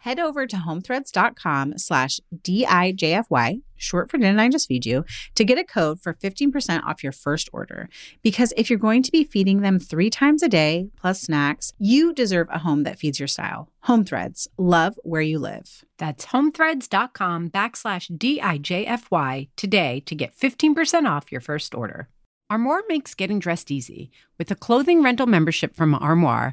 head over to homethreads.com slash DIJFY, short for Didn't I Just Feed You, to get a code for 15% off your first order. Because if you're going to be feeding them three times a day plus snacks, you deserve a home that feeds your style. Home Threads, love where you live. That's homethreads.com backslash DIJFY today to get 15% off your first order. Armoire makes getting dressed easy. With a clothing rental membership from Armoire,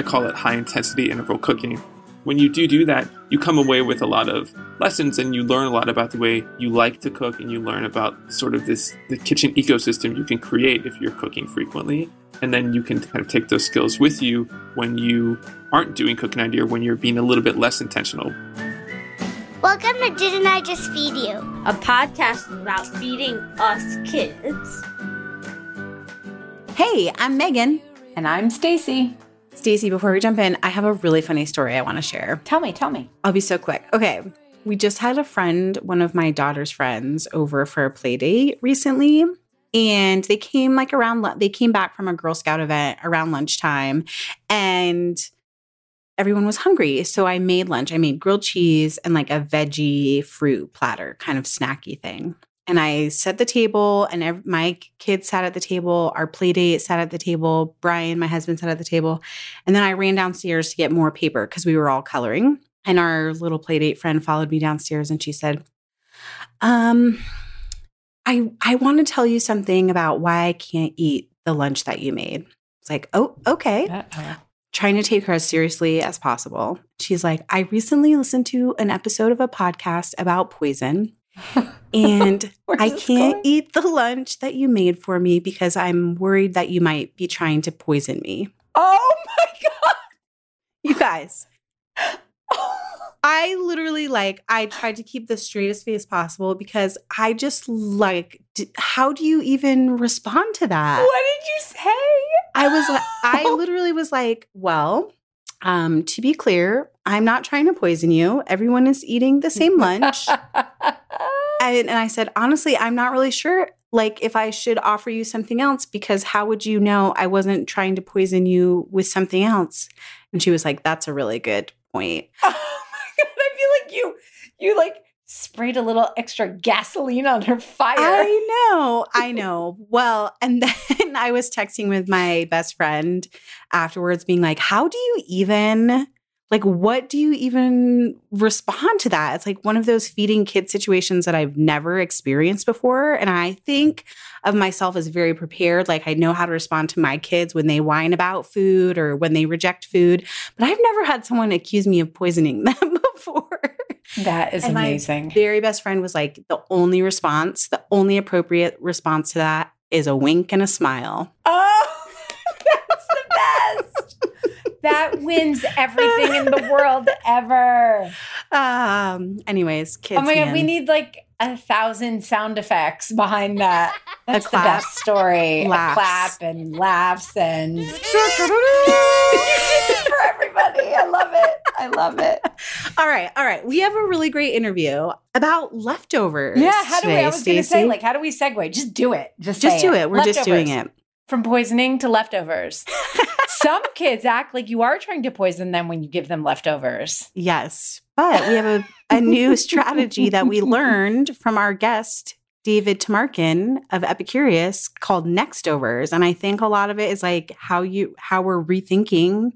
I call it high intensity interval cooking. When you do do that, you come away with a lot of lessons and you learn a lot about the way you like to cook and you learn about sort of this the kitchen ecosystem you can create if you're cooking frequently. And then you can kind of take those skills with you when you aren't doing cooking idea or when you're being a little bit less intentional. Welcome to Didn't I Just Feed You? A podcast about feeding us kids. Hey, I'm Meghan. And I'm Stacie. Stacie, before we jump in, I have a really funny story I want to share. Tell me, tell me. I'll be so quick. Okay. We just had a friend, one of my daughter's friends, over for a play date recently. And they came like around, they came back from a Girl Scout event around lunchtime and everyone was hungry. So I made lunch. I made grilled cheese and like a veggie fruit platter, kind of snacky thing. And I set the table, and every, my kids sat at the table. Our play date sat at the table. Brian, my husband, sat at the table. And then I ran downstairs to get more paper because we were all coloring. And our little play date friend followed me downstairs and she said, Um, I I want to tell you something about why I can't eat the lunch that you made. It's like, oh, okay. Uh-uh. Trying to take her as seriously as possible. She's like, I recently listened to an episode of a podcast about poison and I can't going? eat the lunch that you made for me because I'm worried that you might be trying to poison me. Oh my God. You guys. I literally like I tried to keep the straightest face possible because I just like d- how do you even respond to that? What did you say? I was like I literally was like, well, um to be clear, I'm not trying to poison you. Everyone is eating the same lunch. and, and I said, honestly, I'm not really sure like if I should offer you something else because how would you know I wasn't trying to poison you with something else? And she was like, that's a really good point. Oh my god, I feel like you you like sprayed a little extra gasoline on her fire. I know. I know. well, and then I was texting with my best friend afterwards being like, how do you even like what do you even respond to that it's like one of those feeding kids situations that i've never experienced before and i think of myself as very prepared like i know how to respond to my kids when they whine about food or when they reject food but i've never had someone accuse me of poisoning them before That is And my amazing. very best friend was like, the only response, the only appropriate response to that is a wink and a smile. Oh, that's the best. that wins everything in the world ever. Um. Anyways, kids. oh my god, we need like a thousand sound effects behind that. That's the best story. Laughs. A clap and laughs and everybody. I love it. I love it. All right, all right. We have a really great interview about leftovers. Yeah, how do we? I was going to say, like, how do we segue? Just do it. Just just do it. We're just doing it. From poisoning to leftovers. Some kids act like you are trying to poison them when you give them leftovers. Yes, but we have a, a new strategy that we learned from our guest David Tamarkin of Epicurious called Nextovers, and I think a lot of it is like how you how we're rethinking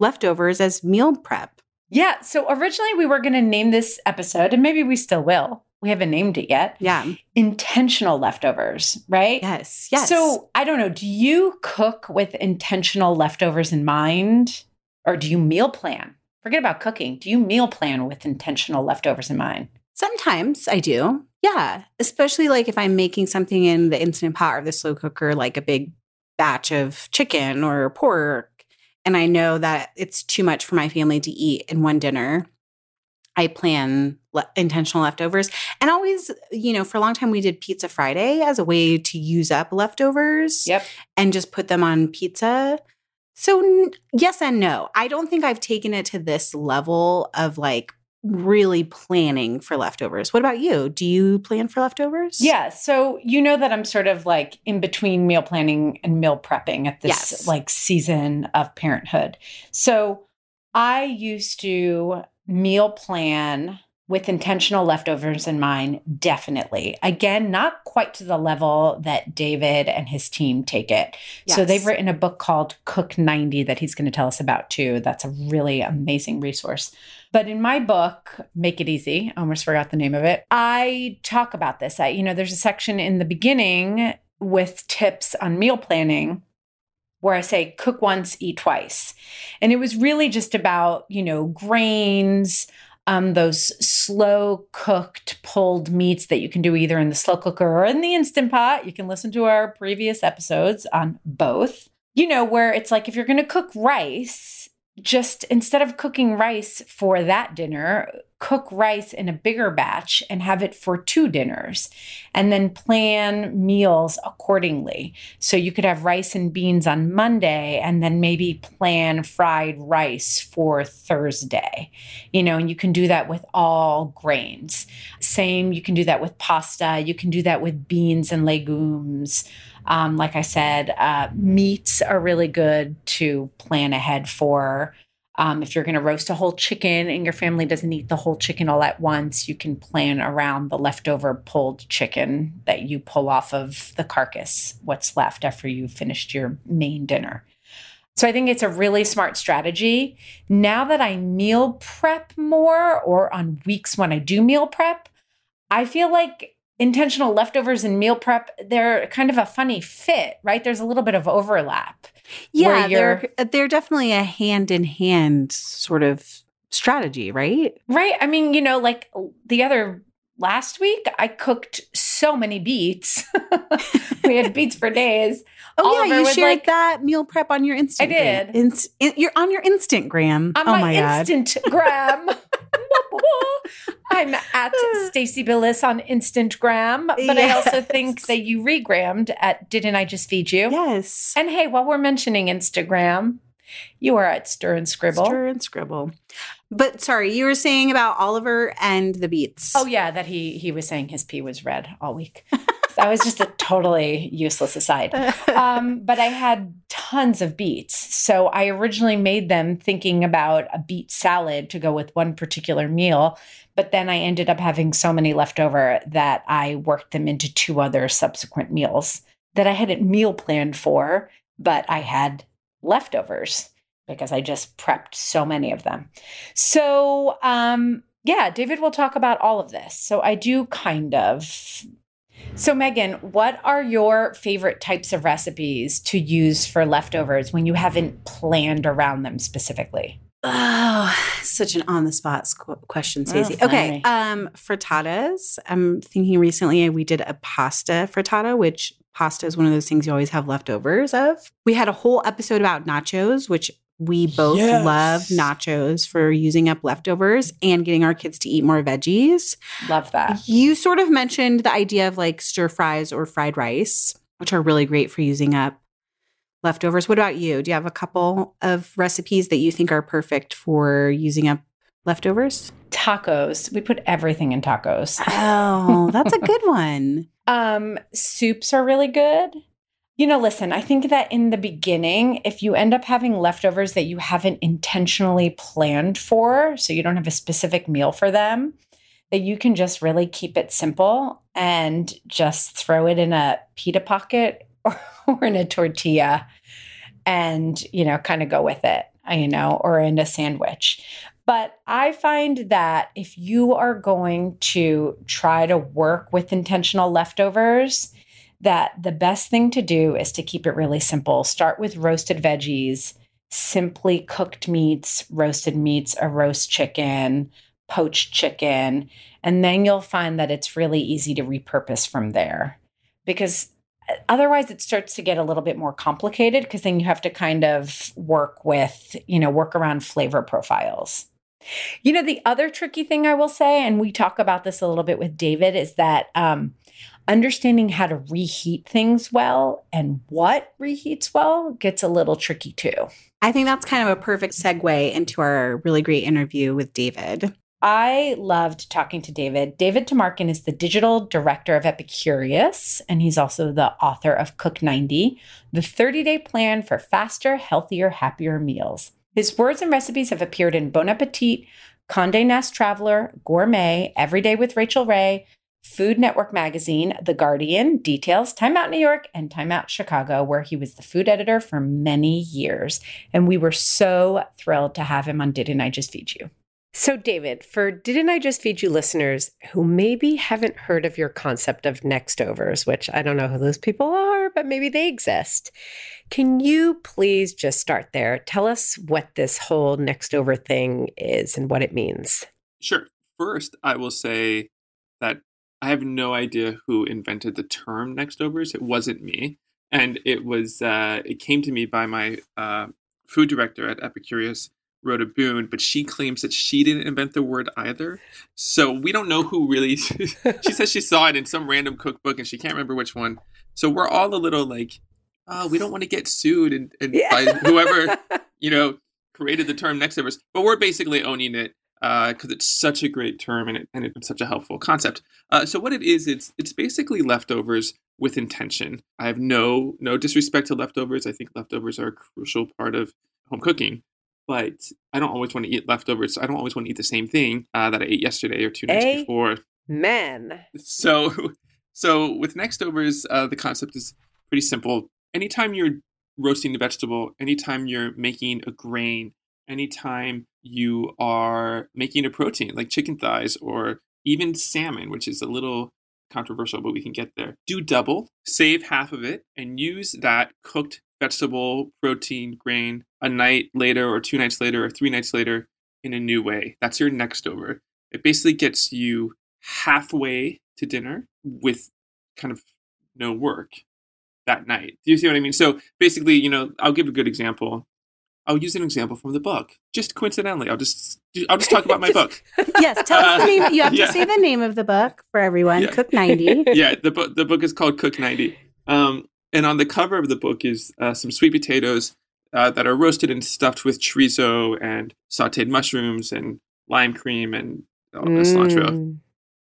leftovers as meal prep. Yeah. So originally we were going to name this episode, and maybe we still will. We haven't named it yet. Yeah. Intentional leftovers, right? Yes. Yes. So I don't know. Do you cook with intentional leftovers in mind, or do you meal plan? Forget about cooking. Do you meal plan with intentional leftovers in mind? Sometimes I do. Yeah. Especially like if I'm making something in the instant pot or the slow cooker, like a big batch of chicken or pork, and I know that it's too much for my family to eat in one dinner. I plan le- intentional leftovers. And always, you know, for a long time, we did Pizza Friday as a way to use up leftovers Yep. and just put them on pizza. So, n- yes and no. I don't think I've taken it to this level of like really planning for leftovers. What about you? Do you plan for leftovers? Yeah. So you know that I'm sort of like in between meal planning and meal prepping at this Yes. like season of parenthood. So I used to meal plan with intentional leftovers in mind, definitely. Again, not quite to the level that David and his team take it. So they've written a book called Cook 90 that he's going to tell us about too. That's a really amazing resource. But in my book, Make It Easy, I almost forgot the name of it. I talk about this. I, you know, there's a section in the beginning with tips on meal planning where I say cook once, eat twice. And it was really just about, you know, grains, um, those slow cooked pulled meats that you can do either in the slow cooker or in the instant pot. You can listen to our previous episodes on both. You know, where it's like if you're going to cook rice, just instead of cooking rice for that dinner, cook rice in a bigger batch and have it for two dinners and then plan meals accordingly. So you could have rice and beans on Monday and then maybe plan fried rice for Thursday. You know, and you can do that with all grains. Same, you can do that with pasta, you can do that with beans and legumes. Um, like I said, uh, meats are really good to plan ahead for. Um, if you're going to roast a whole chicken and your family doesn't eat the whole chicken all at once, you can plan around the leftover pulled chicken that you pull off of the carcass, what's left after you finished your main dinner. So I think it's a really smart strategy. Now that I meal prep more, or on weeks when I do meal prep, I feel like intentional leftovers and meal prep, they're kind of a funny fit, right? There's a little bit of overlap. Yeah, they're they're definitely a hand in hand sort of strategy, right? Right. I mean, you know, like the other last week, I cooked so many beets. we had beets for days. Oh Oliver yeah, you shared like- that meal prep on your Instagram. I did. Inst- in- you're on your Instagram. On oh my, my god. I'm at Stacie Billis on Instagram, but I also think that you regrammed at Didn't I Just Feed You? Yes. And hey, while we're mentioning Instagram, you are at Stir and Scribble. Stir and scribble. But sorry, you were saying about Oliver and the beets. Oh yeah, that he he was saying his pee was red all week. that was just a totally useless aside. Um, but I had tons of beets, so I originally made them thinking about a beet salad to go with one particular meal. But then I ended up having so many left over that I worked them into two other subsequent meals that I hadn't meal planned for, but I had leftovers because I just prepped so many of them. So, um, yeah, David will talk about all of this. So I do kind of. So, Meghan, what are your favorite types of recipes to use for leftovers when you haven't planned around them specifically? Oh, such an on the spot question, Oh, okay, um, frittatas. I'm thinking recently we did a pasta frittata, which pasta is one of those things you always have leftovers of. We had a whole episode about nachos, which we both Yes. love nachos for using up leftovers and getting our kids to eat more veggies. Love that. You sort of mentioned the idea of like stir fries or fried rice, which are really great for using up leftovers. What about you? Do you have a couple of recipes that you think are perfect for using up leftovers? Tacos. We put everything in tacos. Oh, that's a good one. Um, soups are really good. You know, listen, I think that in the beginning, if you end up having leftovers that you haven't intentionally planned for, so you don't have a specific meal for them, that you can just really keep it simple and just throw it in a pita pocket or, or in a tortilla and, you know, kind of go with it, uh, you know, or in a sandwich. But I find that if you are going to try to work with intentional leftovers, that the best thing to do is to keep it really simple. Start with roasted veggies, simply cooked meats, roasted meats, a roast chicken, poached chicken, and then you'll find that it's really easy to repurpose from there. Because uh, otherwise it starts to get a little bit more complicated because then you have to kind of work with, you know, work around flavor profiles. You know, the other tricky thing I will say, and we talk about this a little bit with David, is that um, understanding how to reheat things well and what reheats well gets a little tricky too. I think that's kind of a perfect segue into our really great interview with David. I loved talking to David. David Tamarkin is the digital director of Epicurious, and he's also the author of Cook 90, the 30 day plan for faster, healthier, happier meals. His words and recipes have appeared in Bon Appetit, Conde Nast Traveler, Gourmet, Everyday with Rachael Ray, Food Network Magazine, The Guardian, Details, Time Out New York, and Time Out Chicago, where he was the food editor for many years. And we were so thrilled to have him on Didn't I Just Feed You? So, David, for Didn't I Just Feed You listeners who maybe haven't heard of your concept of nextovers, which I don't know who those people are, but maybe they exist, can you please just start there? Tell us what this whole nextover thing is and what it means. Sure. First, I will say that I have no idea who invented the term nextovers. It wasn't me, and it was uh, it came to me by my uh, food director at Epicurious, Rhoda Boone, but she claims that she didn't invent the word either. So we don't know who really. she says she saw it in some random cookbook and she can't remember which one. So we're all a little like, oh, we don't want to get sued and, and by whoever you know created the term nextovers, but we're basically owning it because it's such a great term and, it, and it's such a helpful concept. Uh, so what it is, it's it's basically leftovers with intention. I have no no disrespect to leftovers. I think leftovers are a crucial part of home cooking, but I don't always want to eat leftovers. I don't always want to eat the same thing uh, that I ate yesterday or two nights A- before. Man. So so with nextovers, uh, the concept is pretty simple. Anytime you're roasting a vegetable, anytime you're making a grain, anytime you are making a protein like chicken thighs or even salmon, which is a little controversial, but we can get there. Do double, save half of it, and use that cooked vegetable, protein, grain a night later, or two nights later, or three nights later in a new way. That's your next over. It basically gets you halfway to dinner with kind of no work that night. Do you see what I mean? So basically, you know, I'll give a good example. I'll use an example from the book. Just coincidentally, I'll just I'll just talk about my book. Yes, tell us the name. You have Yeah. to say the name of the book for everyone. Yeah. Cook 90. yeah, the book the book is called Cook 90. Um, and on the cover of the book is uh, some sweet potatoes uh, that are roasted and stuffed with chorizo and sautéed mushrooms and lime cream and uh, cilantro. Mm.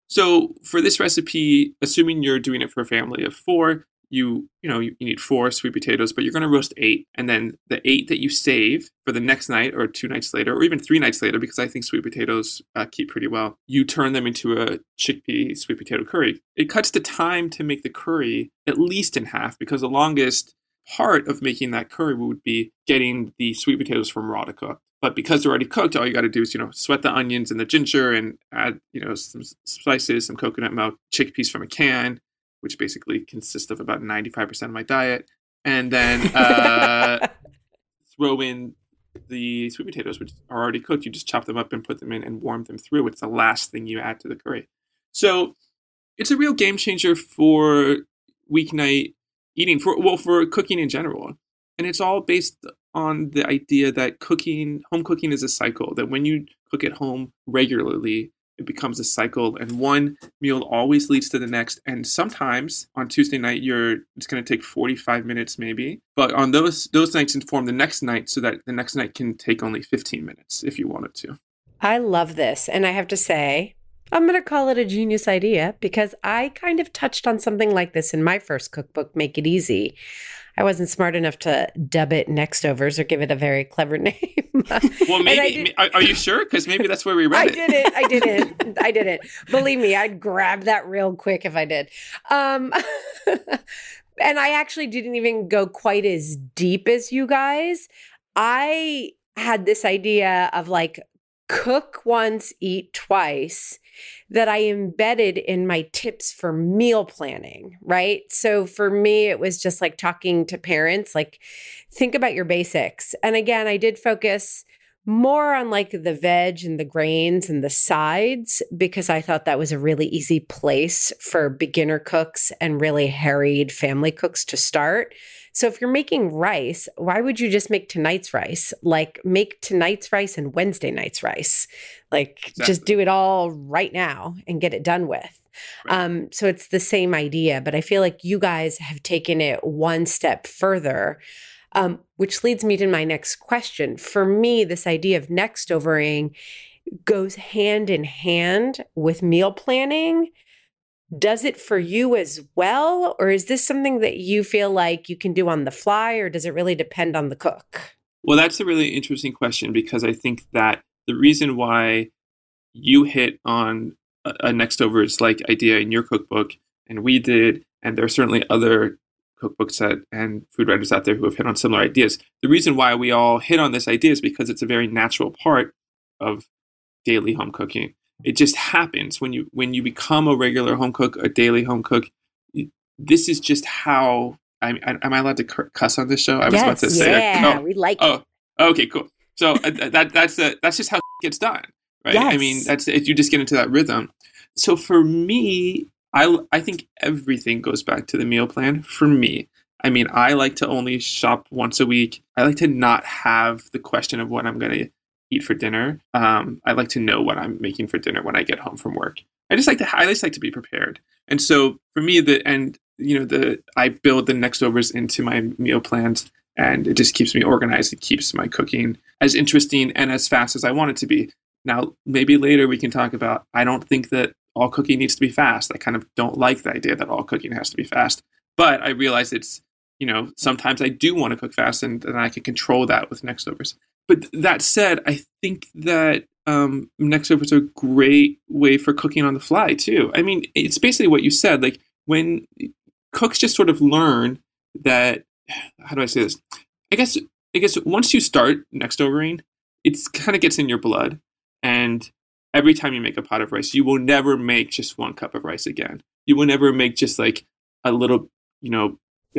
So for this recipe, assuming you're doing it for a family of four, you you know you, you need four sweet potatoes, but you're going to roast eight, and then the eight that you save for the next night or two nights later, or even three nights later, because I think sweet potatoes uh, keep pretty well. You turn them into a chickpea sweet potato curry. It cuts the time to make the curry at least in half, because the longest part of making that curry would be getting the sweet potatoes from raw to cook. But because they're already cooked, all you got to do is you know sweat the onions and the ginger and add you know some spices, some coconut milk, chickpeas from a can, which basically consists of about ninety five percent of my diet, and then uh, throw in the sweet potatoes, which are already cooked. You just chop them up and put them in and warm them through. It's the last thing you add to the curry. So it's a real game changer for weeknight eating for well for cooking in general and it's all based on the idea that cooking home cooking is a cycle that when you cook at home regularly it becomes a cycle and one meal always leads to the next and sometimes on tuesday night you're it's going to take 45 minutes maybe but on those those nights inform the next night so that the next night can take only 15 minutes if you wanted to I love this. And I have to say, I'm going to call it a genius idea because I kind of touched on something like this in my first cookbook, Make It Easy. I wasn't smart enough to dub it Nextovers or give it a very clever name. well maybe are, are, you sure because maybe that's where we read I it Did it. I didn't. I didn't. Believe me, I'd grab that real quick if I did. Um, and I actually didn't even go quite as deep as you guys. I had this idea of like cook once, eat twice that I embedded in my tips for meal planning, right? So for me, it was just like talking to parents, like, think about your basics. And again, I did focus more on like the veg and the grains and the sides because I thought that was a really easy place for beginner cooks and really harried family cooks to start. So if you're making rice, why would you just make tonight's rice? Like make tonight's rice and Wednesday night's rice. Like exactly. just do it all right now and get it done with. Right. Um, so it's the same idea, but I feel like you guys have taken it one step further. Um, which leads me to my next question. For me, this idea of next overing goes hand in hand with meal planning does it for you as well? Or is this something that you feel like you can do on the fly, or does it really depend on the cook? Well, that's a really interesting question because I think that the reason why you hit on a, a Nextovers like idea in your cookbook, and we did, and there are certainly other cookbooks that and food writers out there who have hit on similar ideas. The reason why we all hit on this idea is because it's a very natural part of daily home cooking it just happens when you when you become a regular home cook, a daily home cook. This is just how. I, am I allowed to cuss on this show? I was yes, about to say. Yeah, oh, we like. Oh, okay, cool. So uh, that that's a, that's just how gets done, right? Yes. I mean, that's if you just get into that rhythm. So for me, I I think everything goes back to the meal plan. For me, I mean, I like to only shop once a week. I like to not have the question of what I'm going to eat for dinner. Um, I like to know what I'm making for dinner when I get home from work. I just like to I just like to be prepared. And so for me, the and you know the I build the next overs into my meal plans, and it just keeps me organized. It keeps my cooking as interesting and as fast as I want it to be. Now, maybe later we can talk about. I don't think that all cooking needs to be fast. I kind of don't like the idea that all cooking has to be fast. But I realize it's you know sometimes I do want to cook fast, and, and I can control that with Nextovers but that said, I think that um, Nextover is a great way for cooking on the fly too. I mean, it's basically what you said. Like when cooks just sort of learn that, how do I say this? I guess I guess once you start Nextovering, it kind of gets in your blood, and every time you make a pot of rice, you will never make just one cup of rice again. You will never make just like a little, you know,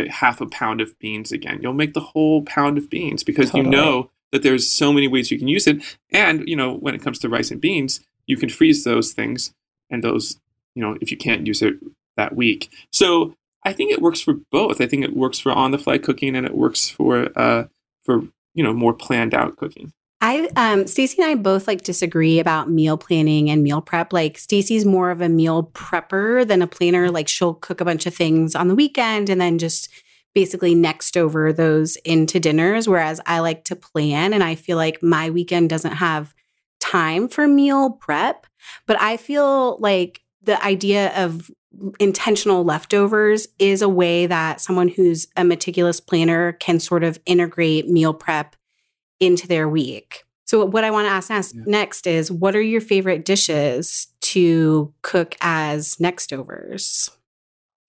half a pound of beans again. You'll make the whole pound of beans because totally. you know that there's so many ways you can use it. And, you know, when it comes to rice and beans, you can freeze those things and those, you know, if you can't use it that week. So I think it works for both. I think it works for on the fly cooking and it works for, uh, for, you know, more planned out cooking. I um Stacie and I both like disagree about meal planning and meal prep. Like Stacie's more of a meal prepper than a planner. Like she'll cook a bunch of things on the weekend and then just basically next over those into dinners. Whereas I like to plan and I feel like my weekend doesn't have time for meal prep. But I feel like the idea of intentional leftovers is a way that someone who's a meticulous planner can sort of integrate meal prep into their week. So, what I want to ask yeah. next is what are your favorite dishes to cook as nextovers?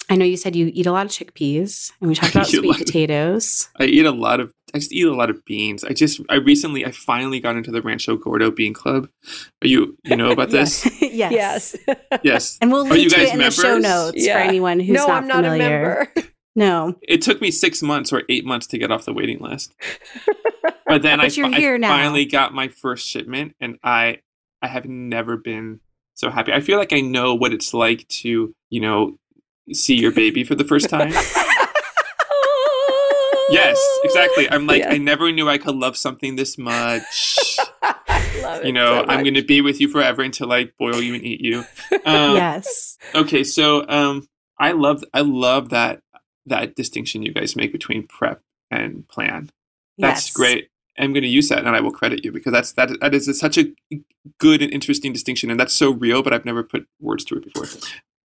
I know you said you eat a lot of chickpeas, and we talked about sweet potatoes. I eat a lot of. I just eat a lot of beans. I just. I recently. I finally got into the Rancho Gordo Bean Club. Are you? You know about this? yes. Yes. yes. And we'll link to it in members? the show notes yeah. for anyone who's no, not I'm familiar. Not a member. No. It took me six months or eight months to get off the waiting list. But then I, But you're fi- I here now. finally got my first shipment, and I I have never been so happy. I feel like I know what it's like to you know see your baby for the first time. yes, exactly. I'm like Yeah. I never knew I could love something this much. Love You know, so I'm going to be with you forever until I boil you and eat you. Um, yes. Okay, so um, I love I love that that distinction you guys make between prep and plan. That's yes. great. I'm going to use that, and I will credit you because that's that. That is such a good and interesting distinction, and that's so real. But I've never put words to it before.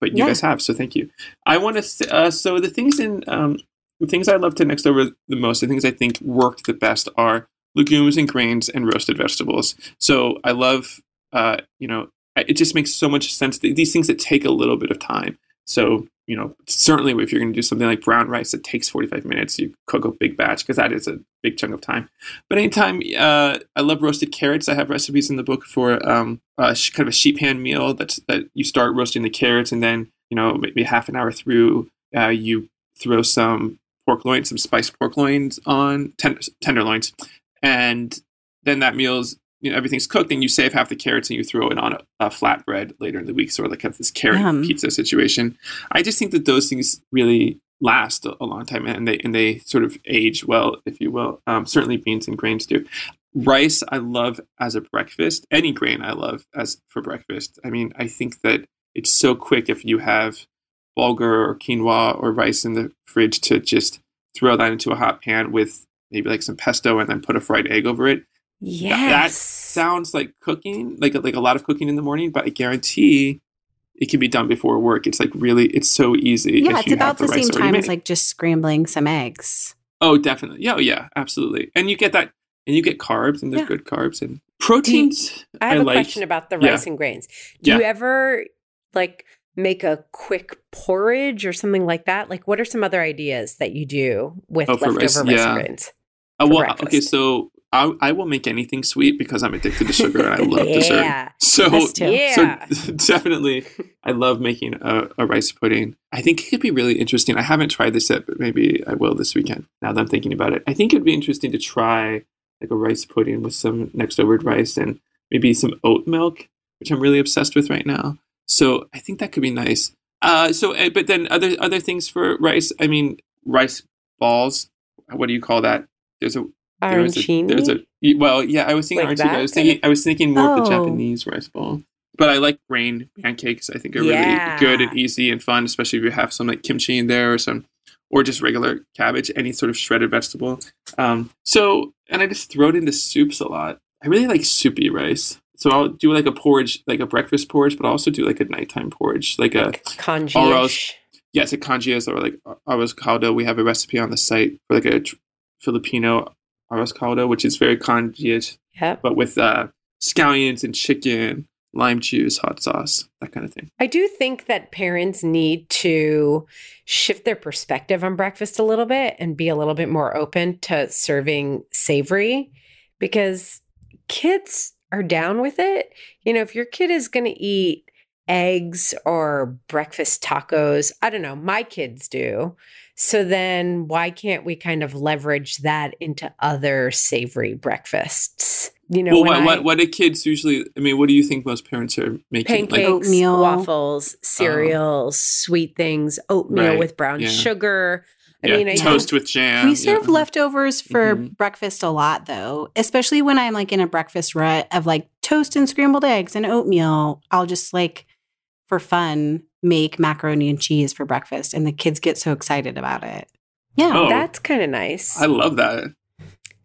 But you Yeah. guys have, so thank you. I want to. Uh, so the things in um, the things I love to next over the most, the things I think work the best are legumes and grains and roasted vegetables. So I love, uh, you know, it just makes so much sense. Th- These things that take a little bit of time. So you know, certainly if you're going to do something like brown rice that takes 45 minutes, you cook a big batch because that is a big chunk of time. But anytime, uh, I love roasted carrots. I have recipes in the book for um, kind of a sheet pan meal that's that you start roasting the carrots and then you know maybe half an hour through, uh, you throw some pork loin, some spiced pork loins on ten- tenderloins, and then that meal's you know everything's cooked and you save half the carrots and you throw it on a, a flatbread later in the week, sort of like have this carrot Yum. pizza situation. I just think that those things really last a, a long time and they and they sort of age well, if you will. Um, certainly beans and grains do. Rice I love as a breakfast. Any grain I love as for breakfast. I mean, I think that it's so quick if you have bulgur or quinoa or rice in the fridge to just throw that into a hot pan with maybe like some pesto and then put a fried egg over it. Yes. Th- that sounds like cooking, like like a lot of cooking in the morning, but I guarantee it can be done before work. It's like really, it's so easy. Yeah, if it's you about have the rice same already time as like just scrambling some eggs. Oh, definitely. Yeah, oh, yeah, absolutely. And you get that, and you get carbs, and they're Yeah. good carbs and proteins. I have a like. question about the yeah. rice and grains. Do you ever like make a quick porridge or something like that? Like, what are some other ideas that you do with Oh, leftover rice? rice, Yeah. and grains? Uh, for well, okay, so I, I will make anything sweet because I'm addicted to sugar and I love dessert. yeah. So, too. Yeah. so definitely, I love making a, a rice pudding. I think it could be really interesting. I haven't tried this yet, but maybe I will this weekend. Now that I'm thinking about it, I think it'd be interesting to try like a rice pudding with some next over rice and maybe some oat milk, which I'm really obsessed with right now. So I think that could be nice. Uh, so, uh, but then other other things for rice. I mean, rice balls. What do you call that? There's a there was a- Arancini? There's a well, yeah. I was thinking Like arancini. I was thinking I was thinking more of the Oh. Japanese rice ball. But I like grain pancakes. I think are Yeah. really good and easy and fun, especially if you have some like kimchi in there or some, or just regular cabbage, any sort of shredded vegetable. Um, so and I just throw it into soups a lot. I really like soupy rice. So I'll do like a porridge, like a breakfast porridge, but I'll also do like a nighttime porridge, like a congee. or else- yes, a congias or like arroz caldo. We have a recipe on the site for like a tr- Filipino arroz caldo, which is very congias, Yep. but with uh, scallions and chicken, lime juice, hot sauce, that kind of thing. I do think that parents need to shift their perspective on breakfast a little bit and be a little bit more open to serving savory because kids are down with it. You know, if your kid is going to eat eggs or breakfast tacos, I don't know, my kids do. So then why can't we kind of leverage that into other savory breakfasts? You know, well, what, I- what what do kids usually? I mean, what do you think most parents are making? pancakes, Like, Oatmeal. waffles, cereals, sweet things, oatmeal Right, with brown yeah. sugar. I yeah, mean, I toast with jam. we yeah. serve leftovers for Mhm. breakfast a lot though, especially when I'm like in a breakfast rut of like toast and scrambled eggs and oatmeal. I'll just like for fun make macaroni and cheese for breakfast and the kids get so excited about it. Yeah. Oh. that's kind of nice. I love that.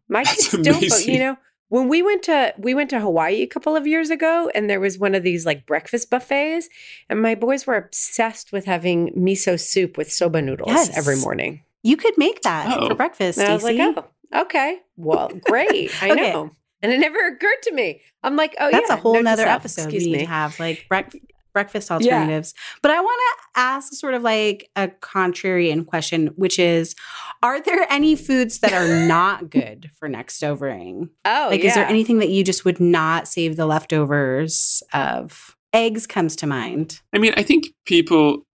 My that's kids don't, but you know, when we went to we went to Hawaii a couple of years ago, and there was one of these like breakfast buffets, and my boys were obsessed with having miso soup with soba noodles Yes. every morning. You could make that Oh. for breakfast. And I was like, oh, okay, well, great, I Okay. know. And it never occurred to me. I'm like, oh That's yeah, a whole note to nother episode. Excuse we me. to have like brec- breakfast Yeah. alternatives. But I want to ask sort of like a contrarian question, which is Are there any foods that are not good for next overing? Oh, like, yeah. is there anything that you just would not save the leftovers of? Eggs comes to mind. I mean, I think people.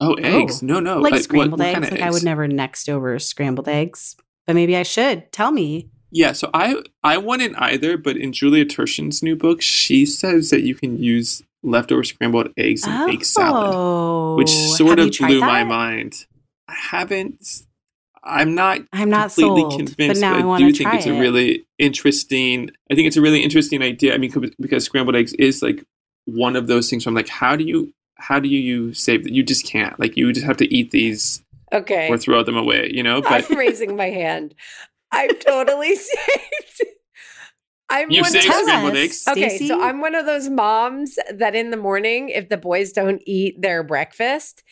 Oh, oh eggs? No, no. like what- scrambled what eggs. kind of like I would never next over scrambled eggs, but maybe I should. Tell me. Yeah, so I I wouldn't either, but in Julia Turshen's new book, she says that you can use leftover scrambled eggs in egg salad, Oh. which sort Have of tried blew my mind. I haven't. I'm not I'm not completely sold, convinced, but now I I do think it's it. a really interesting. I think it's a really interesting idea. I mean, because scrambled eggs is like one of those things. Where I'm like, how do you how do you save that? You just can't. Like, you just have to eat these Okay. or throw them away. You know, but I'm raising my hand. I'm totally saved. I'm You've one saved of those- us, eggs? Okay, Stacie? so I'm one of those moms that in the morning, if the boys don't eat their breakfast,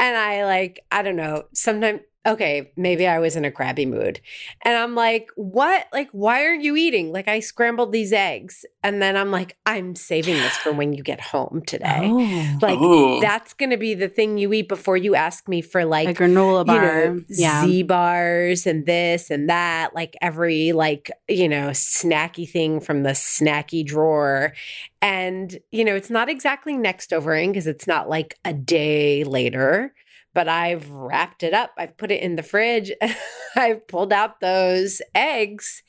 and I like, I don't know, sometimes, okay, maybe I was in a crabby mood. And I'm like, what? Like, why aren't you eating? Like, I scrambled these eggs. And then I'm like, I'm saving this for when you get home today. Oh. Like, oh, that's going to be the thing you eat before you ask me for like a granola you bar. know, yeah. Z bars and this and that, like every like, you know, snacky thing from the snacky drawer. And, you know, it's not exactly next overing because it's not like a day later, but I've wrapped it up. I've put it in the fridge. I've pulled out those eggs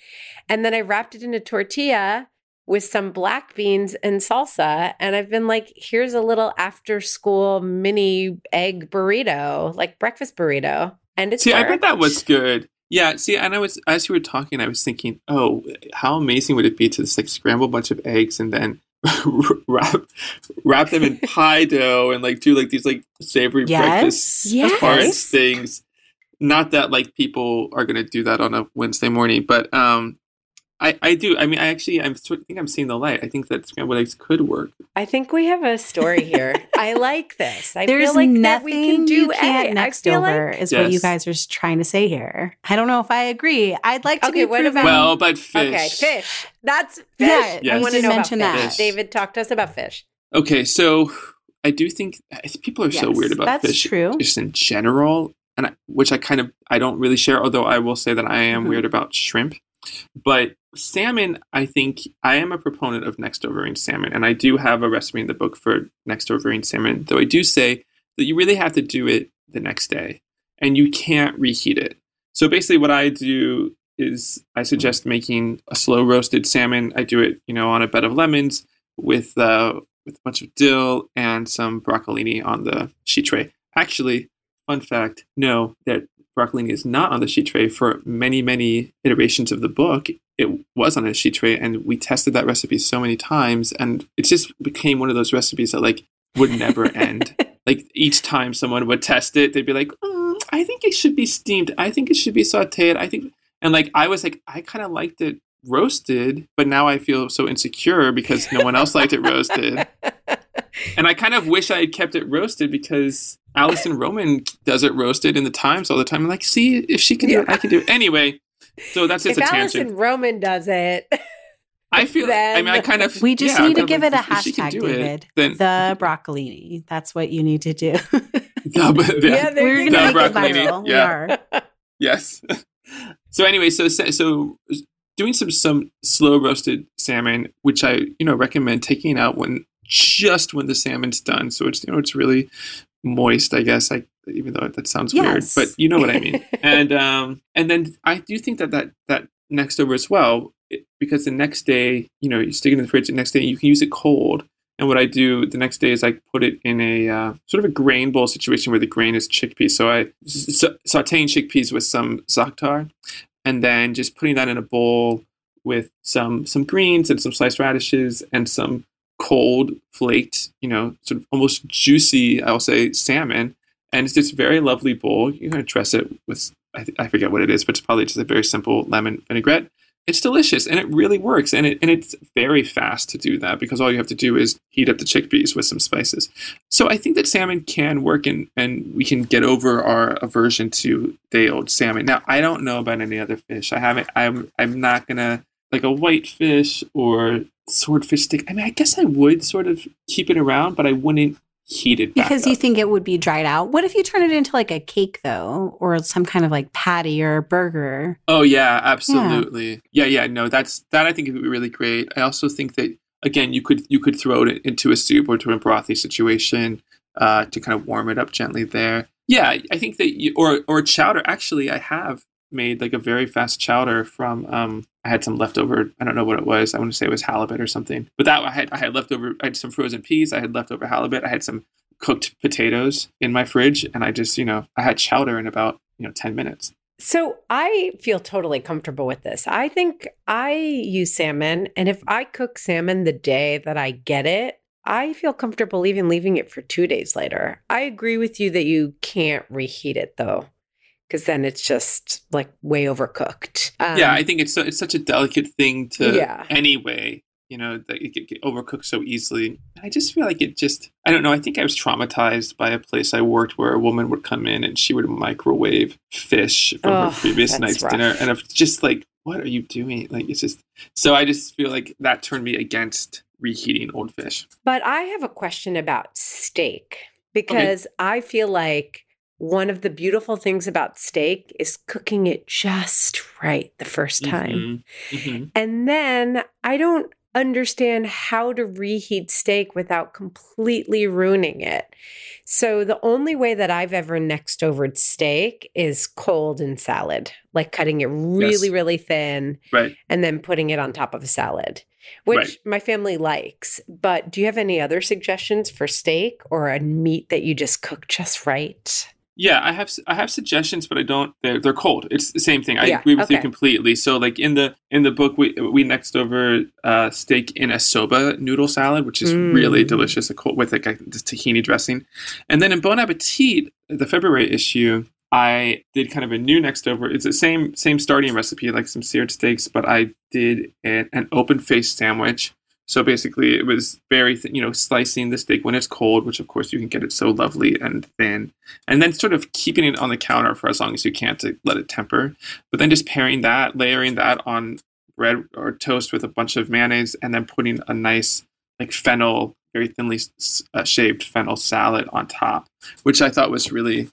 and then I wrapped it in a tortilla with some black beans and salsa. And I've been like, here's a little after school mini egg burrito, like breakfast burrito. And it's See, I bet that was good. Yeah, see, and I was as you were talking, I was thinking, oh, how amazing would it be to just like scramble a bunch of eggs and then wrap wrap them in pie dough and like do like these like savory breakfast Yes. Yes. parts things. Not that like people are gonna do that on a Wednesday morning, but um, I I do. I mean, I actually I'm sort- think I'm seeing the light. I think that scrambled eggs could work. I think we have a story here. I like this. I There's feel like that nothing we can do you can't I next over, like- is what you guys are trying to say here. I don't know if I agree. I'd like to Okay, be what proven. about- Well, but fish. Okay, fish. That's fish. Yeah, Yes. I you want to know mention about that. fish. David, talk to us about fish. Okay, so I do think people are so weird about that's fish true. just in general, and I, which I kind of I don't really share. Although I will say that I am Mhm. weird about shrimp, but salmon. I think I am a proponent of next overing salmon, and I do have a recipe in the book for next overing salmon. Though I do say that you really have to do it the next day, and you can't reheat it. So basically, what I do is I suggest making a slow roasted salmon. I do it, you know, on a bed of lemons with uh, with a bunch of dill and some broccolini on the sheet tray. Actually, fun fact: no, that broccolini is not on the sheet tray. For many, many iterations of the book, it was on a sheet tray, and we tested that recipe so many times, and it just became one of those recipes that like would never end. Like each time someone would test it, they'd be like, "Mm, "I think it should be steamed. I think it should be sautéed. I think." And like I was like, I kind of liked it roasted, but now I feel so insecure because no one else liked it roasted. And I kind of wish I had kept it roasted because Alison Roman does it roasted in the Times all the time. I'm like, see, if she can do it, I can do it. Anyway, so that's just if a tangent. Alison Roman does it, I feel, I mean, I kind of. We just yeah, I'm need to give of it a like, if she can hashtag, do it, David. then the broccolini. That's what you need to do. Yeah, but- yeah, there We're you gonna go. make it broccolini, viral. We yeah. are. Yes. so anyway, so so doing some some slow roasted salmon, which I you know recommend taking out when just when the salmon's done, so it's you know it's really moist. I guess I even though that sounds Yes. weird, but you know what I mean. and um and then I do think that that that next over as well it, because the next day you know you stick it in the fridge. The next day you can use it cold. And what I do the next day is I put it in a uh, sort of a grain bowl situation where the grain is chickpeas. So I sa- sauteing chickpeas with some za'atar, and then just putting that in a bowl with some some greens and some sliced radishes and some cold flaked, you know, sort of almost juicy, I'll say, salmon. And it's this very lovely bowl. Going to dress it with, I, th- I forget what it is, but it's probably just a very simple lemon vinaigrette. It's delicious and it really works. And, it, and it's very fast to do that because all you have to do is heat up the chickpeas with some spices. So I think that salmon can work and, and we can get over our aversion to day old salmon. Now, I don't know about any other fish. I haven't, I'm, I'm not going to, like a whitefish or swordfish stick. I mean, I guess I would sort of keep it around, but I wouldn't heat it back Because you up. think it would be dried out. What if you turn it into like a cake though, or some kind of like patty or burger? Oh yeah, absolutely. Yeah. yeah, No, that's that. I think it would be really great. I also think that again, you could you could throw it into a soup or to a brothy situation uh, to kind of warm it up gently there. Yeah, I think that you, or or chowder. Actually, I have made like a very fast chowder from um I had some leftover I don't know what it was I want to say it was halibut or something but that I had I had leftover I had some frozen peas I had leftover halibut I had some cooked potatoes in my fridge and I just you know I had chowder in about you know 10 minutes So I feel totally comfortable with this. I think I use salmon, and if I cook salmon the day that I get it, I feel comfortable even leaving it for two days later. I agree with you that you can't reheat it though, because then it's just like way overcooked. Um, yeah I think it's so, it's such a delicate thing to Yeah. anyway you know that it get, get overcooked so easily I just feel like it just I don't know I think I was traumatized by a place I worked where a woman would come in and she would microwave fish from Oh, her previous night's rough. dinner and I'm just like what are you doing like it's just so I just feel like that turned me against reheating old fish But I have a question about steak because I feel like one of the beautiful things about steak is cooking it just right the first time. Mhm. Mhm. And then I don't understand how to reheat steak without completely ruining it. So the only way that I've ever next overed steak is cold in salad, like cutting it really, Yes. really thin right and then putting it on top of a salad, which Right. my family likes. But do you have any other suggestions for steak or a meat that you just cook just right? Yeah, I have I have suggestions, but I don't. They're they're cold. It's the same thing. I Yeah, agree with you completely. So, like in the in the book, we we next over uh, steak in a soba noodle salad, which is really Mm. delicious. A cold with like a this tahini dressing, and then in Bon Appetit, the February issue, I did kind of a new next over. It's the same same starting recipe, like some seared steaks, but I did an, an open faced sandwich. So basically, it was very, you know, slicing the steak when it's cold, which of course you can get it so lovely and thin, and then sort of keeping it on the counter for as long as you can to let it temper. But then just pairing that, layering that on bread or toast with a bunch of mayonnaise, and then putting a nice like fennel, very thinly s- uh, shaved fennel salad on top, which I thought was really,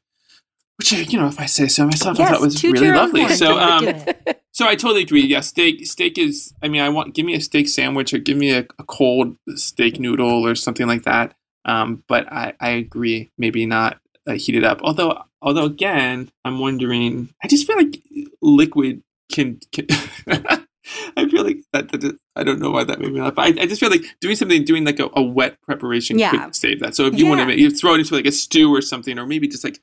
which you know, if I say so myself, I thought was really lovely. So, um. so I totally agree. Yeah, steak steak is. I mean, I want give me a steak sandwich or give me a, a cold steak noodle or something like that. Um, but I I agree. Maybe not uh, heat it up. Although although again, I'm wondering. I just feel like liquid can. can I feel like that, that. I don't know why that made me laugh. I, I just feel like doing something, doing like a, a wet preparation Yeah. could save that. So if you want Yeah. to, you throw it into like a stew or something, or maybe just like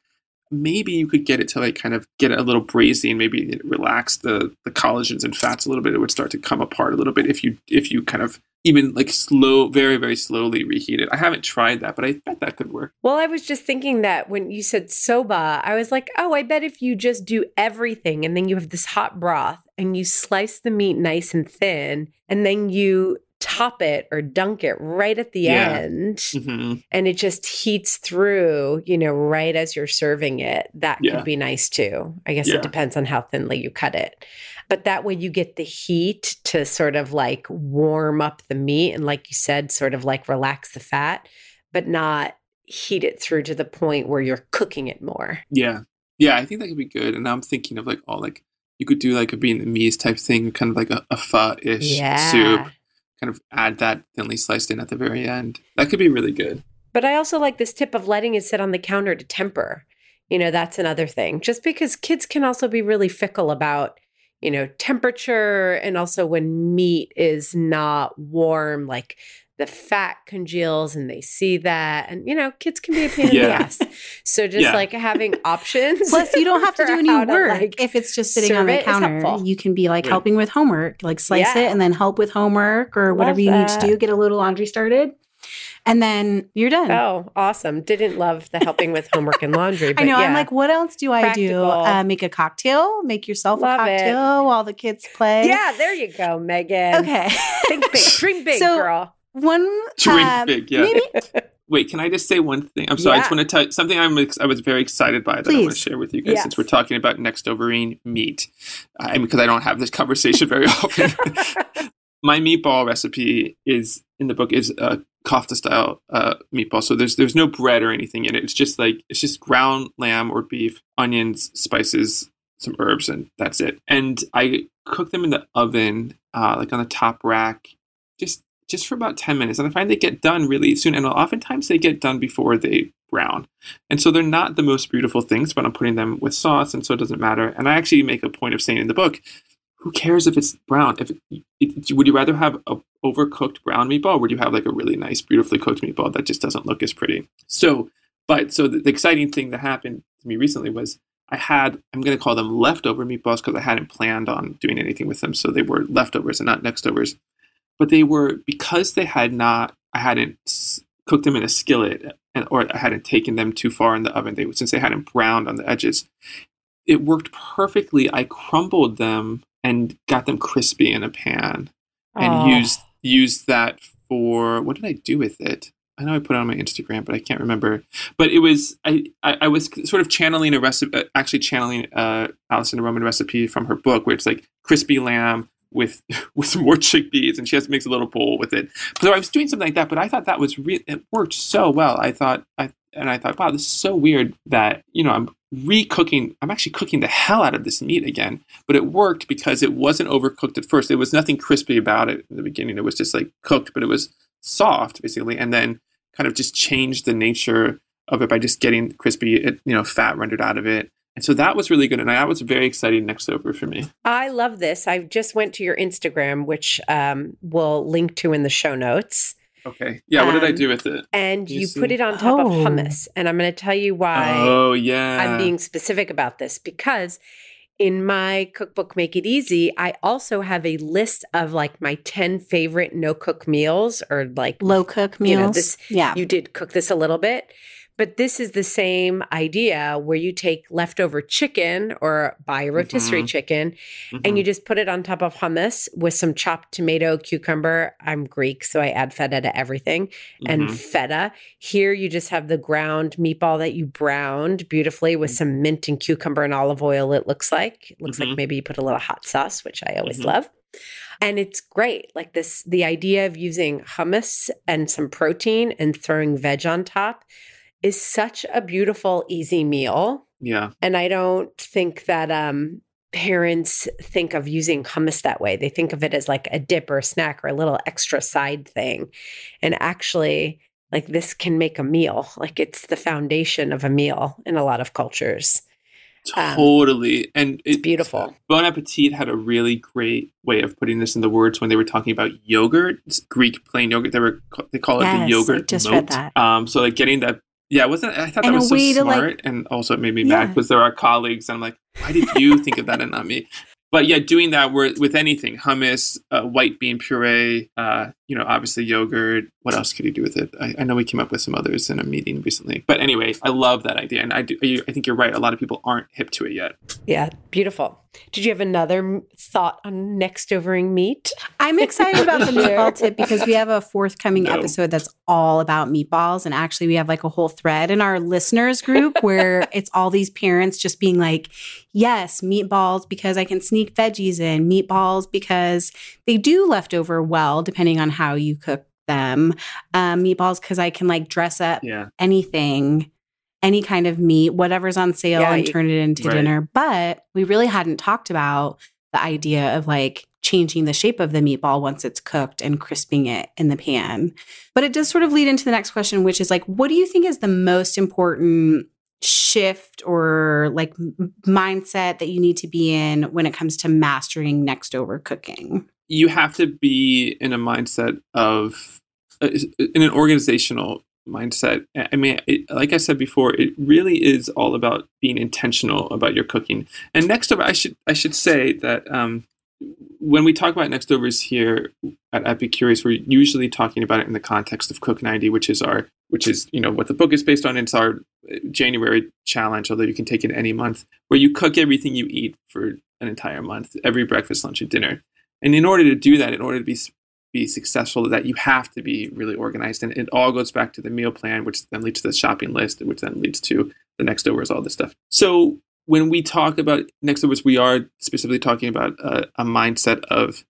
maybe you could get it to like kind of get it a little brazy and maybe relax the the collagens and fats a little bit. It would start to come apart a little bit if you if you kind of even like slow, very very slowly reheat it. I haven't tried that, but I bet that could work. Well, I was just thinking that when you said soba, I was like, oh, I bet if you just do everything and then you have this hot broth and you slice the meat nice and thin and then you top it or dunk it right at the Yeah. end hmm and it just heats through, you know, right as you're serving it, that Yeah. could be nice too. I guess Yeah. it depends on how thinly you cut it. But that way you get the heat to sort of like warm up the meat and, like you said, sort of like relax the fat, but not heat it through to the point where you're cooking it more. Yeah, yeah, I think that could be good. And I'm thinking of like all like you could do like a Vietnamese type thing, kind of like a, a pho ish soup. Kind of add that thinly sliced in at the very end. That could be really good. But I also like this tip of letting it sit on the counter to temper. You know, that's another thing. Just because kids can also be really fickle about, you know, temperature and also when meat is not warm, like the fat congeals and they see that. And, you know, kids can be a pain in the ass. So just Yeah. like having options. Plus, you don't have to do any how to, work like, if it's just sitting on the counter. You can be like Right. helping with homework, like slice Yeah. it and then help with homework or Love whatever you need to do. Get a little laundry started, and then you're done. Oh, awesome. Didn't love the helping with homework and laundry. I But know. I'm like, what else do I do? Uh, make a cocktail. Make yourself Love a it. cocktail while the kids play. yeah, there you go, Meghan. Okay. Think big, dream big, So- girl. One. Dream um, big, yeah. Maybe Wait, can I just say one thing? I'm sorry. I just want to tell you something I'm I was very excited by that I want to share with you guys Yes. since we're talking about next overeating meat. I because I don't have this conversation very often. My meatball recipe is in the book is a kofta style uh, meatball. So there's there's no bread or anything in it. It's just like it's just ground lamb or beef, onions, spices, some herbs, and that's it. And I cook them in the oven, uh, like on the top rack, just just for about 10 minutes and i find they get done really soon and oftentimes they get done before they brown. And so they're not the most beautiful things, but I'm putting them with sauce, and so it doesn't matter. And I actually make a point of saying in the book, who cares if it's brown? If it, it, would you rather have a overcooked brown meatball, or would you have like a really nice, beautifully cooked meatball that just doesn't look as pretty? So, but so the, the exciting thing that happened to me recently was I had I'm going to call them leftover meatballs because I hadn't planned on doing anything with them, so they were leftovers and not nextovers. But they were because they had not I hadn't cooked them in a skillet and, or I hadn't taken them too far in the oven. They would since they hadn't browned on the edges, it worked perfectly. I crumbled them and got them crispy in a pan and oh. used used that for what did I do with it? I know I put it on my Instagram, but I can't remember. But it was I I, I was sort of channeling a recipe, uh, actually channeling uh, Alison Roman recipe from her book, where it's like crispy lamb with with some more chickpeas, and she has to mix a little bowl with it. So I was doing something like that, but I thought that was re- it worked so well. I thought I and I thought, wow, this is so weird that you know I'm re-cooking. I'm actually cooking the hell out of this meat again, but it worked because it wasn't overcooked at first. There was nothing crispy about it in the beginning. It was just like cooked, but it was soft basically, and then kind of just changed the nature of it by just getting crispy, you know, fat rendered out of it. And so that was really good, and that was a very exciting next over for me. I love this. I just went to your Instagram, which um, we'll link to in the show notes. Okay. Yeah. What did I do with it? And you, you put it on top oh. of hummus. And I'm going to tell you why. Oh, yeah. I'm being specific about this because in my cookbook, Make It Easy, I also have a list of like my 10 favorite no cook meals or like low cook meals. You know, this, yeah. You did cook this a little bit. But this is the same idea where you take leftover chicken or buy a rotisserie mm-hmm. chicken mm-hmm. and you just put it on top of hummus with some chopped tomato, cucumber. I'm Greek, so I add feta to everything mm-hmm. and feta. Here you just have the ground meatball that you browned beautifully with some mint and cucumber and olive oil, it looks like. It looks like mm-hmm. maybe you put a little hot sauce, which I always mm-hmm. love and it's great like this the idea of using hummus and some protein and throwing veg on top is such a beautiful, easy meal. Yeah. And I don't think that um, parents think of using hummus that way. They think of it as like a dip or a snack or a little extra side thing. And actually, like this can make a meal. Like it's the foundation of a meal in a lot of cultures. Um, totally. Um, and it's beautiful. Bon Appetit had a really great way of putting this in the words when they were talking about yogurt, Greek plain yogurt. They were they call it yes, the yogurt. I just moat. read that. Um, so like getting that yeah, wasn't I thought that was so smart, like, and also it made me yeah. mad because there are colleagues, and I'm like, why did you think of that and not me? But yeah, doing that with anything, hummus, uh, white bean puree, uh, you know, obviously yogurt. What else could you do with it? I, I, know we came up with some others in a meeting recently. But anyway, I love that idea, and I do. I think you're right. A lot of people aren't hip to it yet. Yeah, beautiful. Did you have another thought on next overing meat? I'm excited about the meatball tip because we have a forthcoming no. episode that's all about meatballs. And actually, we have like a whole thread in our listeners group where it's all these parents just being like, yes, meatballs because I can sneak veggies in, meatballs because they do leftover well, depending on how you cook them, um, meatballs because I can like dress up yeah. anything any kind of meat, whatever's on sale, yeah, and turn it into right. dinner. But we really hadn't talked about the idea of like changing the shape of the meatball once it's cooked and crisping it in the pan. But it does sort of lead into the next question, which is like, what do you think is the most important shift or like mindset that you need to be in when it comes to mastering next over cooking? You have to be in a mindset of uh, in an organizational mindset. I mean, it, like I said before, it really is all about being intentional about your cooking. And next over, I should I should say that um, when we talk about next overs here at Epicurious, we're usually talking about it in the context of Cook 90, which is our which is you know what the book is based on. It's our uh, January challenge, although you can take it any month, where you cook everything you eat for an entire month, every breakfast, lunch, and dinner. And in order to do that, in order to be be successful that you have to be really organized. And it all goes back to the meal plan which then leads to the shopping list which then leads to the next overs all this stuff. So when we talk about next overs we are specifically talking about a, a mindset of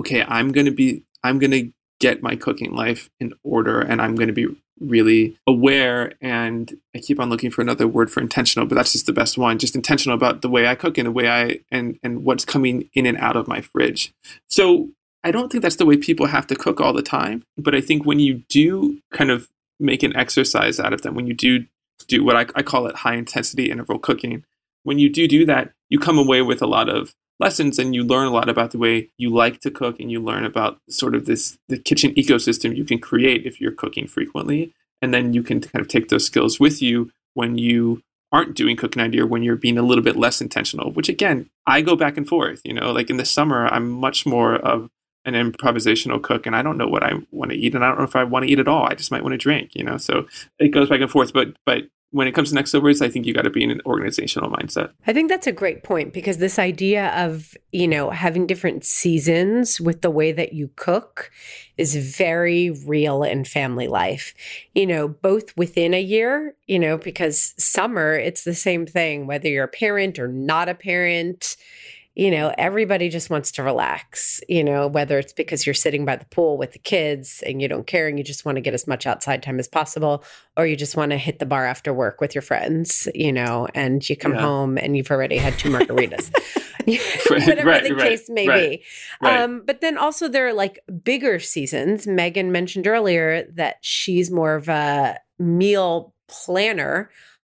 okay i'm going to be i'm going to get my cooking life in order and i'm going to be really aware and i keep on looking for another word for intentional but that's just the best one just intentional about the way i cook and the way i and and what's coming in and out of my fridge so I don't think that's the way people have to cook all the time. But I think when you do kind of make an exercise out of them, when you do do what I, I call it high intensity interval cooking. When you do do that, you come away with a lot of lessons and you learn a lot about the way you like to cook and you learn about sort of this the kitchen ecosystem you can create if you're cooking frequently. And then you can kind of take those skills with you when you aren't doing cook 90 or when you're being a little bit less intentional which again i go back and forth you know like in the summer i'm much more of an improvisational cook and i don't know what i want to eat and i don't know if i want to eat at all i just might want to drink you know so it goes back and forth but but when it comes to next overs, I think you got to be in an organizational mindset. I think that's a great point because this idea of, you know, having different seasons with the way that you cook is very real in family life. You know, both within a year, you know, because summer, it's the same thing, whether you're a parent or not a parent you know, everybody just wants to relax, you know, whether it's because you're sitting by the pool with the kids and you don't care and you just want to get as much outside time as possible, or you just want to hit the bar after work with your friends, you know, and you come yeah. home and you've already had two margaritas. whatever right, the right, case may right, be. Um, but then also there are like bigger seasons. Meghan mentioned earlier that she's more of a meal planner.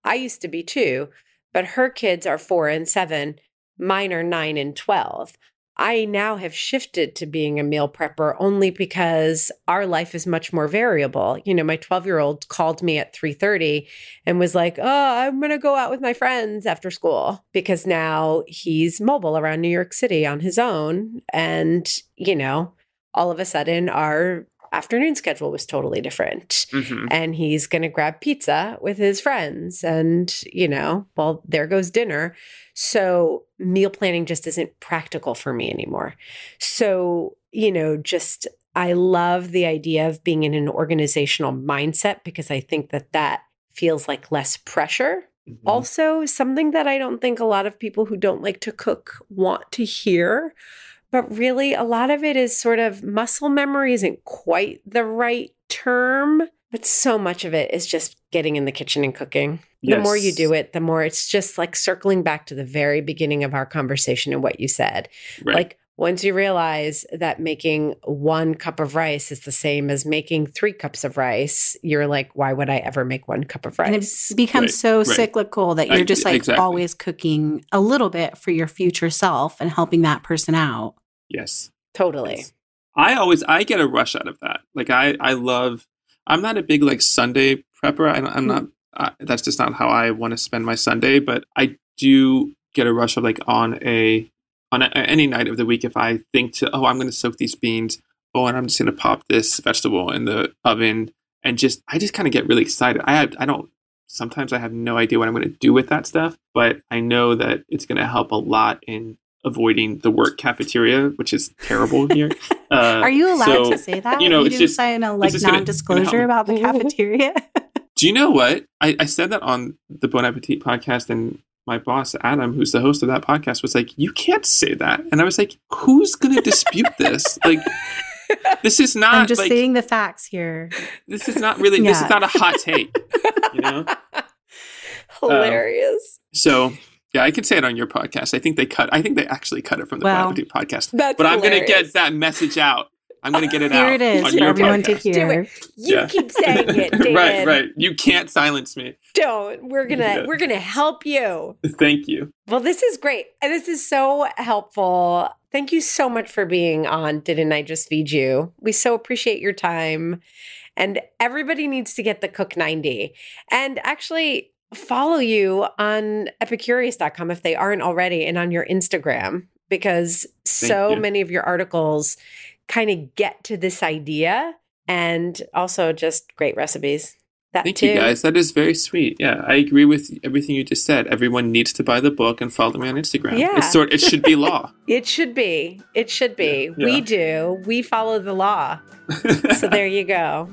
I used to be too, but her kids are four and seven Mine are nine and 12. I now have shifted to being a meal prepper only because our life is much more variable. You know, my 12-year-old called me at 3:30 and was like, "Oh, I'm going to go out with my friends after school" because now he's mobile around New York City on his own and, you know, all of a sudden our afternoon schedule was totally different. Mm-hmm. And he's going to grab pizza with his friends. And, you know, well, there goes dinner. So meal planning just isn't practical for me anymore. So, you know, just I love the idea of being in an organizational mindset because I think that that feels like less pressure. Mm-hmm. Also, something that I don't think a lot of people who don't like to cook want to hear but really, a lot of it is sort of muscle memory isn't quite the right term, but so much of it is just getting in the kitchen and cooking. Yes. The more you do it, the more it's just like circling back to the very beginning of our conversation and what you said. Right. Like, once you realize that making one cup of rice is the same as making three cups of rice, you're like, why would I ever make one cup of rice? And it becomes right, so right. cyclical that you're I, just like exactly. always cooking a little bit for your future self and helping that person out. Yes. Totally. Yes. I always I get a rush out of that. Like I I love. I'm not a big like Sunday prepper. I, am not. Uh, that's just not how I want to spend my Sunday. But I do get a rush of like on a on a, any night of the week if I think to oh I'm going to soak these beans. Oh, and I'm just going to pop this vegetable in the oven and just I just kind of get really excited. I have, I don't sometimes I have no idea what I'm going to do with that stuff, but I know that it's going to help a lot in avoiding the work cafeteria, which is terrible here. Uh, Are you allowed so, to say that? You know, you it's just sign a like non-disclosure about the cafeteria. Do you know what? I, I said that on the Bon Appetit podcast, and my boss Adam, who's the host of that podcast, was like, "You can't say that," and I was like, "Who's going to dispute this?" Like. This is not. I'm just like, saying the facts here. This is not really. Yeah. This is not a hot take. You know, hilarious. Um, so yeah, I could say it on your podcast. I think they cut. I think they actually cut it from the well, podcast. That's but hilarious. I'm going to get that message out. I'm going to get it Here out. it is for everyone podcast. to hear. You yeah. keep saying it, David. right, right. You can't silence me. Don't. We're gonna yeah. we're gonna help you. Thank you. Well, this is great. And this is so helpful. Thank you so much for being on. Didn't I just feed you? We so appreciate your time. And everybody needs to get the Cook 90. And actually, follow you on epicurious.com if they aren't already and on your Instagram because so many of your articles kind of get to this idea and also just great recipes. That Thank too. you guys. That is very sweet. Yeah, I agree with everything you just said. Everyone needs to buy the book and follow me on Instagram. Yeah. It's sort it should be law. it should be. It should be. Yeah. We do. We follow the law. so there you go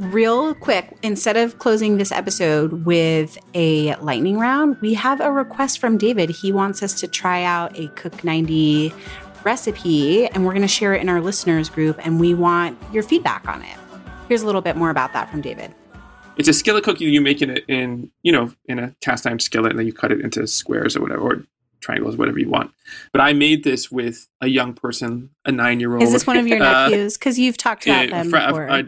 real quick, instead of closing this episode with a lightning round, we have a request from David. He wants us to try out a Cook 90 recipe, and we're going to share it in our listeners group, and we want your feedback on it. Here's a little bit more about that from David. It's a skillet cookie you make it in you know in a cast iron skillet, and then you cut it into squares or whatever, or triangles, whatever you want. But I made this with a young person, a nine year old. Is this one of your uh, nephews? Because you've talked about them before. I,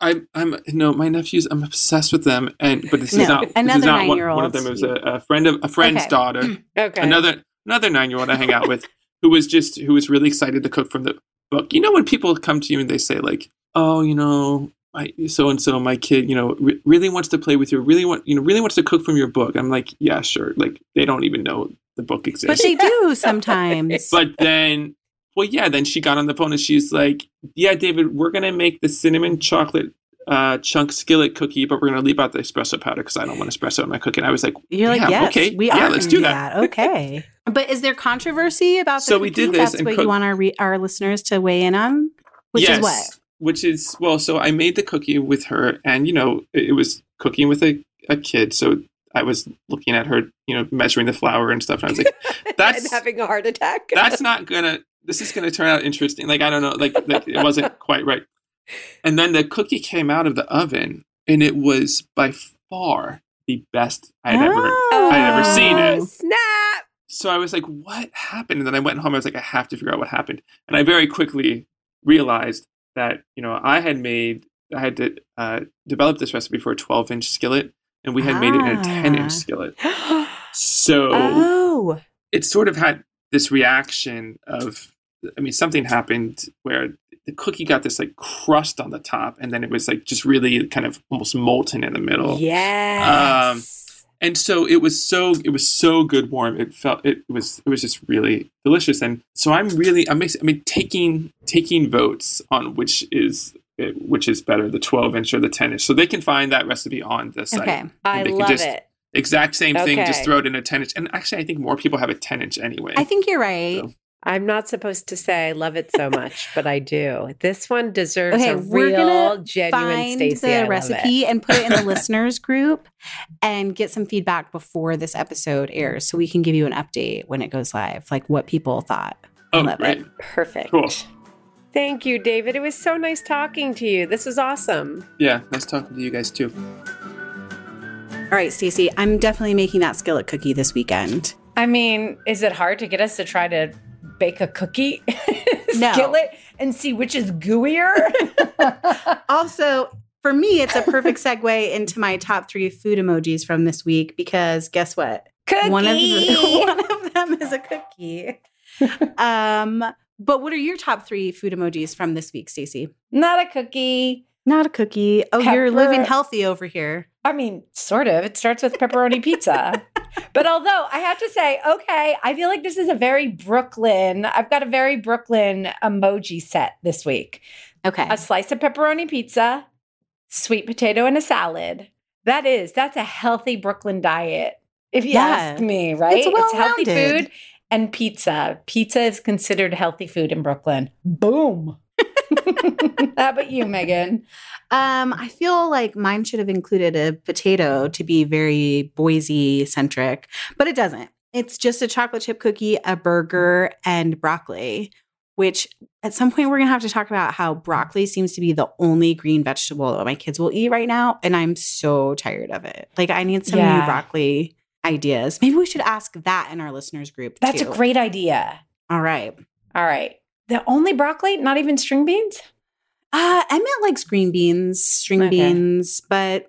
I'm I'm no, my nephews. I'm obsessed with them, and but this No, is not. This another is not one, nine-year-old. one of them. It was a, a friend of a friend's Okay. daughter. Mm, okay. Another another nine year old I hang out with, who was just who was really excited to cook from the book. You know when people come to you and they say like, "Oh, you know, my so and so, my kid, you know, re- really wants to play with you, really want, you know, really wants to cook from your book." I'm like, "Yeah, sure." Like they don't even know the book exists, But they do sometimes. But then, well, yeah, then she got on the phone and she's like, "Yeah, David, we're gonna make the cinnamon chocolate uh, chunk skillet cookie, but we're gonna leave out the espresso powder because I don't want espresso in my cooking." I was like, You're like, "Yeah, yes, okay, we yeah, are let's do that." Okay. but is there controversy about the So we did this That's and what cook- you want our, re- our listeners to weigh in on? Which is what? Which is well, so I made the cookie with her, and you know, it, it was cooking with a, a kid, so I was looking at her, you know, measuring the flour and stuff, and I was like, that's and having a heart attack. that's not gonna this is gonna turn out interesting like i don't know like, like it wasn't quite right and then the cookie came out of the oven and it was by far the best i'd ever Oh. I'd never seen it. Oh, Snap. so i was like what happened and then i went home i was like i have to figure out what happened and i very quickly realized that you know i had made i had to uh, develop this recipe for a 12 inch skillet and we had made it in a 10 Ah. inch skillet so oh. it sort of had this reaction of i mean something happened where the cookie got this like crust on the top and then it was like just really kind of almost molten in the middle. Um, yes. and so it was so it was so good warm. It felt it was it was just really delicious. And so i'm really i'm i mean taking taking votes on which is which is better the 12 inch or the 10 inch. So they can find that recipe on the site. Okay. I they can love just- it. exact same thing just throw it in a 10 inch. And actually i think more people have a 10 inch anyway. I think you're right. So- I'm not supposed to say I love it so much, but I do. This one deserves Okay, a we're real, gonna genuine Find Stacie. I the love recipe it. and put it in the listeners group and get some feedback before this episode airs so we can give you an update when it goes live, like what people thought. I oh love great it. Perfect. Cool. Thank you, David. It was so nice talking to you. This was awesome. Yeah, nice talking to you guys too. All right, Stacie, I'm definitely making that skillet cookie this weekend. I mean, is it hard to get us to try to bake a cookie No. skillet and see which is gooier? Also, for me, it's a perfect segue into my top three food emojis from this week because guess what? cookie. One of the, one of them is a cookie. um, but what are your top three food emojis from this week, Stacie? Not a cookie. Not a cookie. Oh, you're living healthy over here. I mean, sort of. It starts with pepperoni pizza. But although I have to say, okay, I feel like this is a very Brooklyn. I've got a very Brooklyn emoji set this week. Okay. A slice of pepperoni pizza, sweet potato, and a salad. That is, that's a healthy Brooklyn diet. If you Yeah. ask me, right? It's healthy food and pizza. Pizza is considered healthy food in Brooklyn. Boom. How about you, Meghan? Um, I feel like mine should have included a potato to be very Boise centric, but it doesn't. It's just a chocolate chip cookie, a burger, and broccoli, which at some point we're going to have to talk about how broccoli seems to be the only green vegetable that my kids will eat right now. And I'm so tired of it. Like, I need some Yeah. new broccoli ideas. Maybe we should ask that in our listeners group. That's too. a great idea. All right. All right. The only broccoli, not even string beans? Uh, Emmett likes green beans, string Okay. beans, but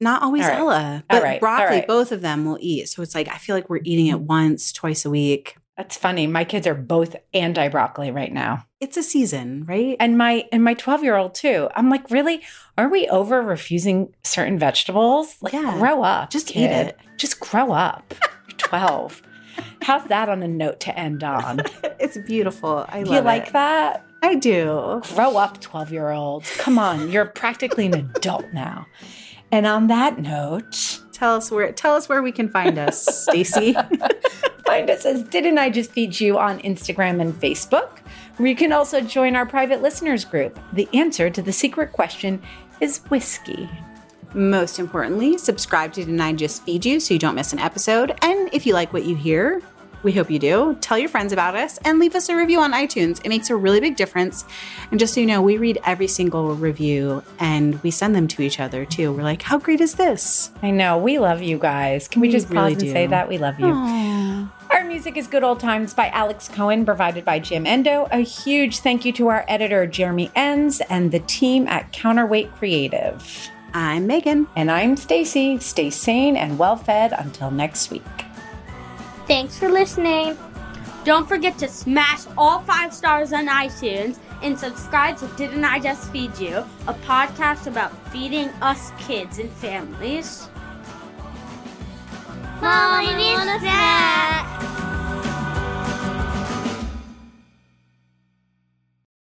not always right. Ella. But right. Broccoli, right. both of them will eat. So it's like I feel like we're eating it once, twice a week. That's funny. My kids are both anti broccoli right now. It's a season, right? And my and my 12 year old too. I'm like, really? Are we over refusing certain vegetables? Like Yeah. grow up. Just eat it. Just grow up. You're 12. How's that on a note to end on? it's beautiful. I Do love you like it. that? I do. Grow up, 12 year olds. Come on. You're practically an adult now. And on that note, Tell us where tell us where we can find us, Stacie. Find us as Didn't I Just Feed You on Instagram and Facebook, where you can also join our private listeners group. The answer to the secret question is whiskey. Most importantly, subscribe to I Just Feed You so you don't miss an episode. And if you like what you hear, we hope you do. Tell your friends about us and leave us a review on iTunes. It makes a really big difference. And just so you know, we read every single review and we send them to each other too. We're like, how great is this? I know, we love you guys. Can we, We just really pause and do. say that? We love you. Aww. Our music is Good Old Times by Alex Cohen, provided by Jamendo. A huge thank you to our editor, Jeremy Enns, and the team at Counterweight Creative. I'm Meghan. And I'm Stacie. Stay sane and well fed until next week. Thanks for listening. Don't forget to smash all five stars on iTunes and subscribe to Didn't I Just Feed You, a podcast about feeding us kids and families. Mommy needs snack.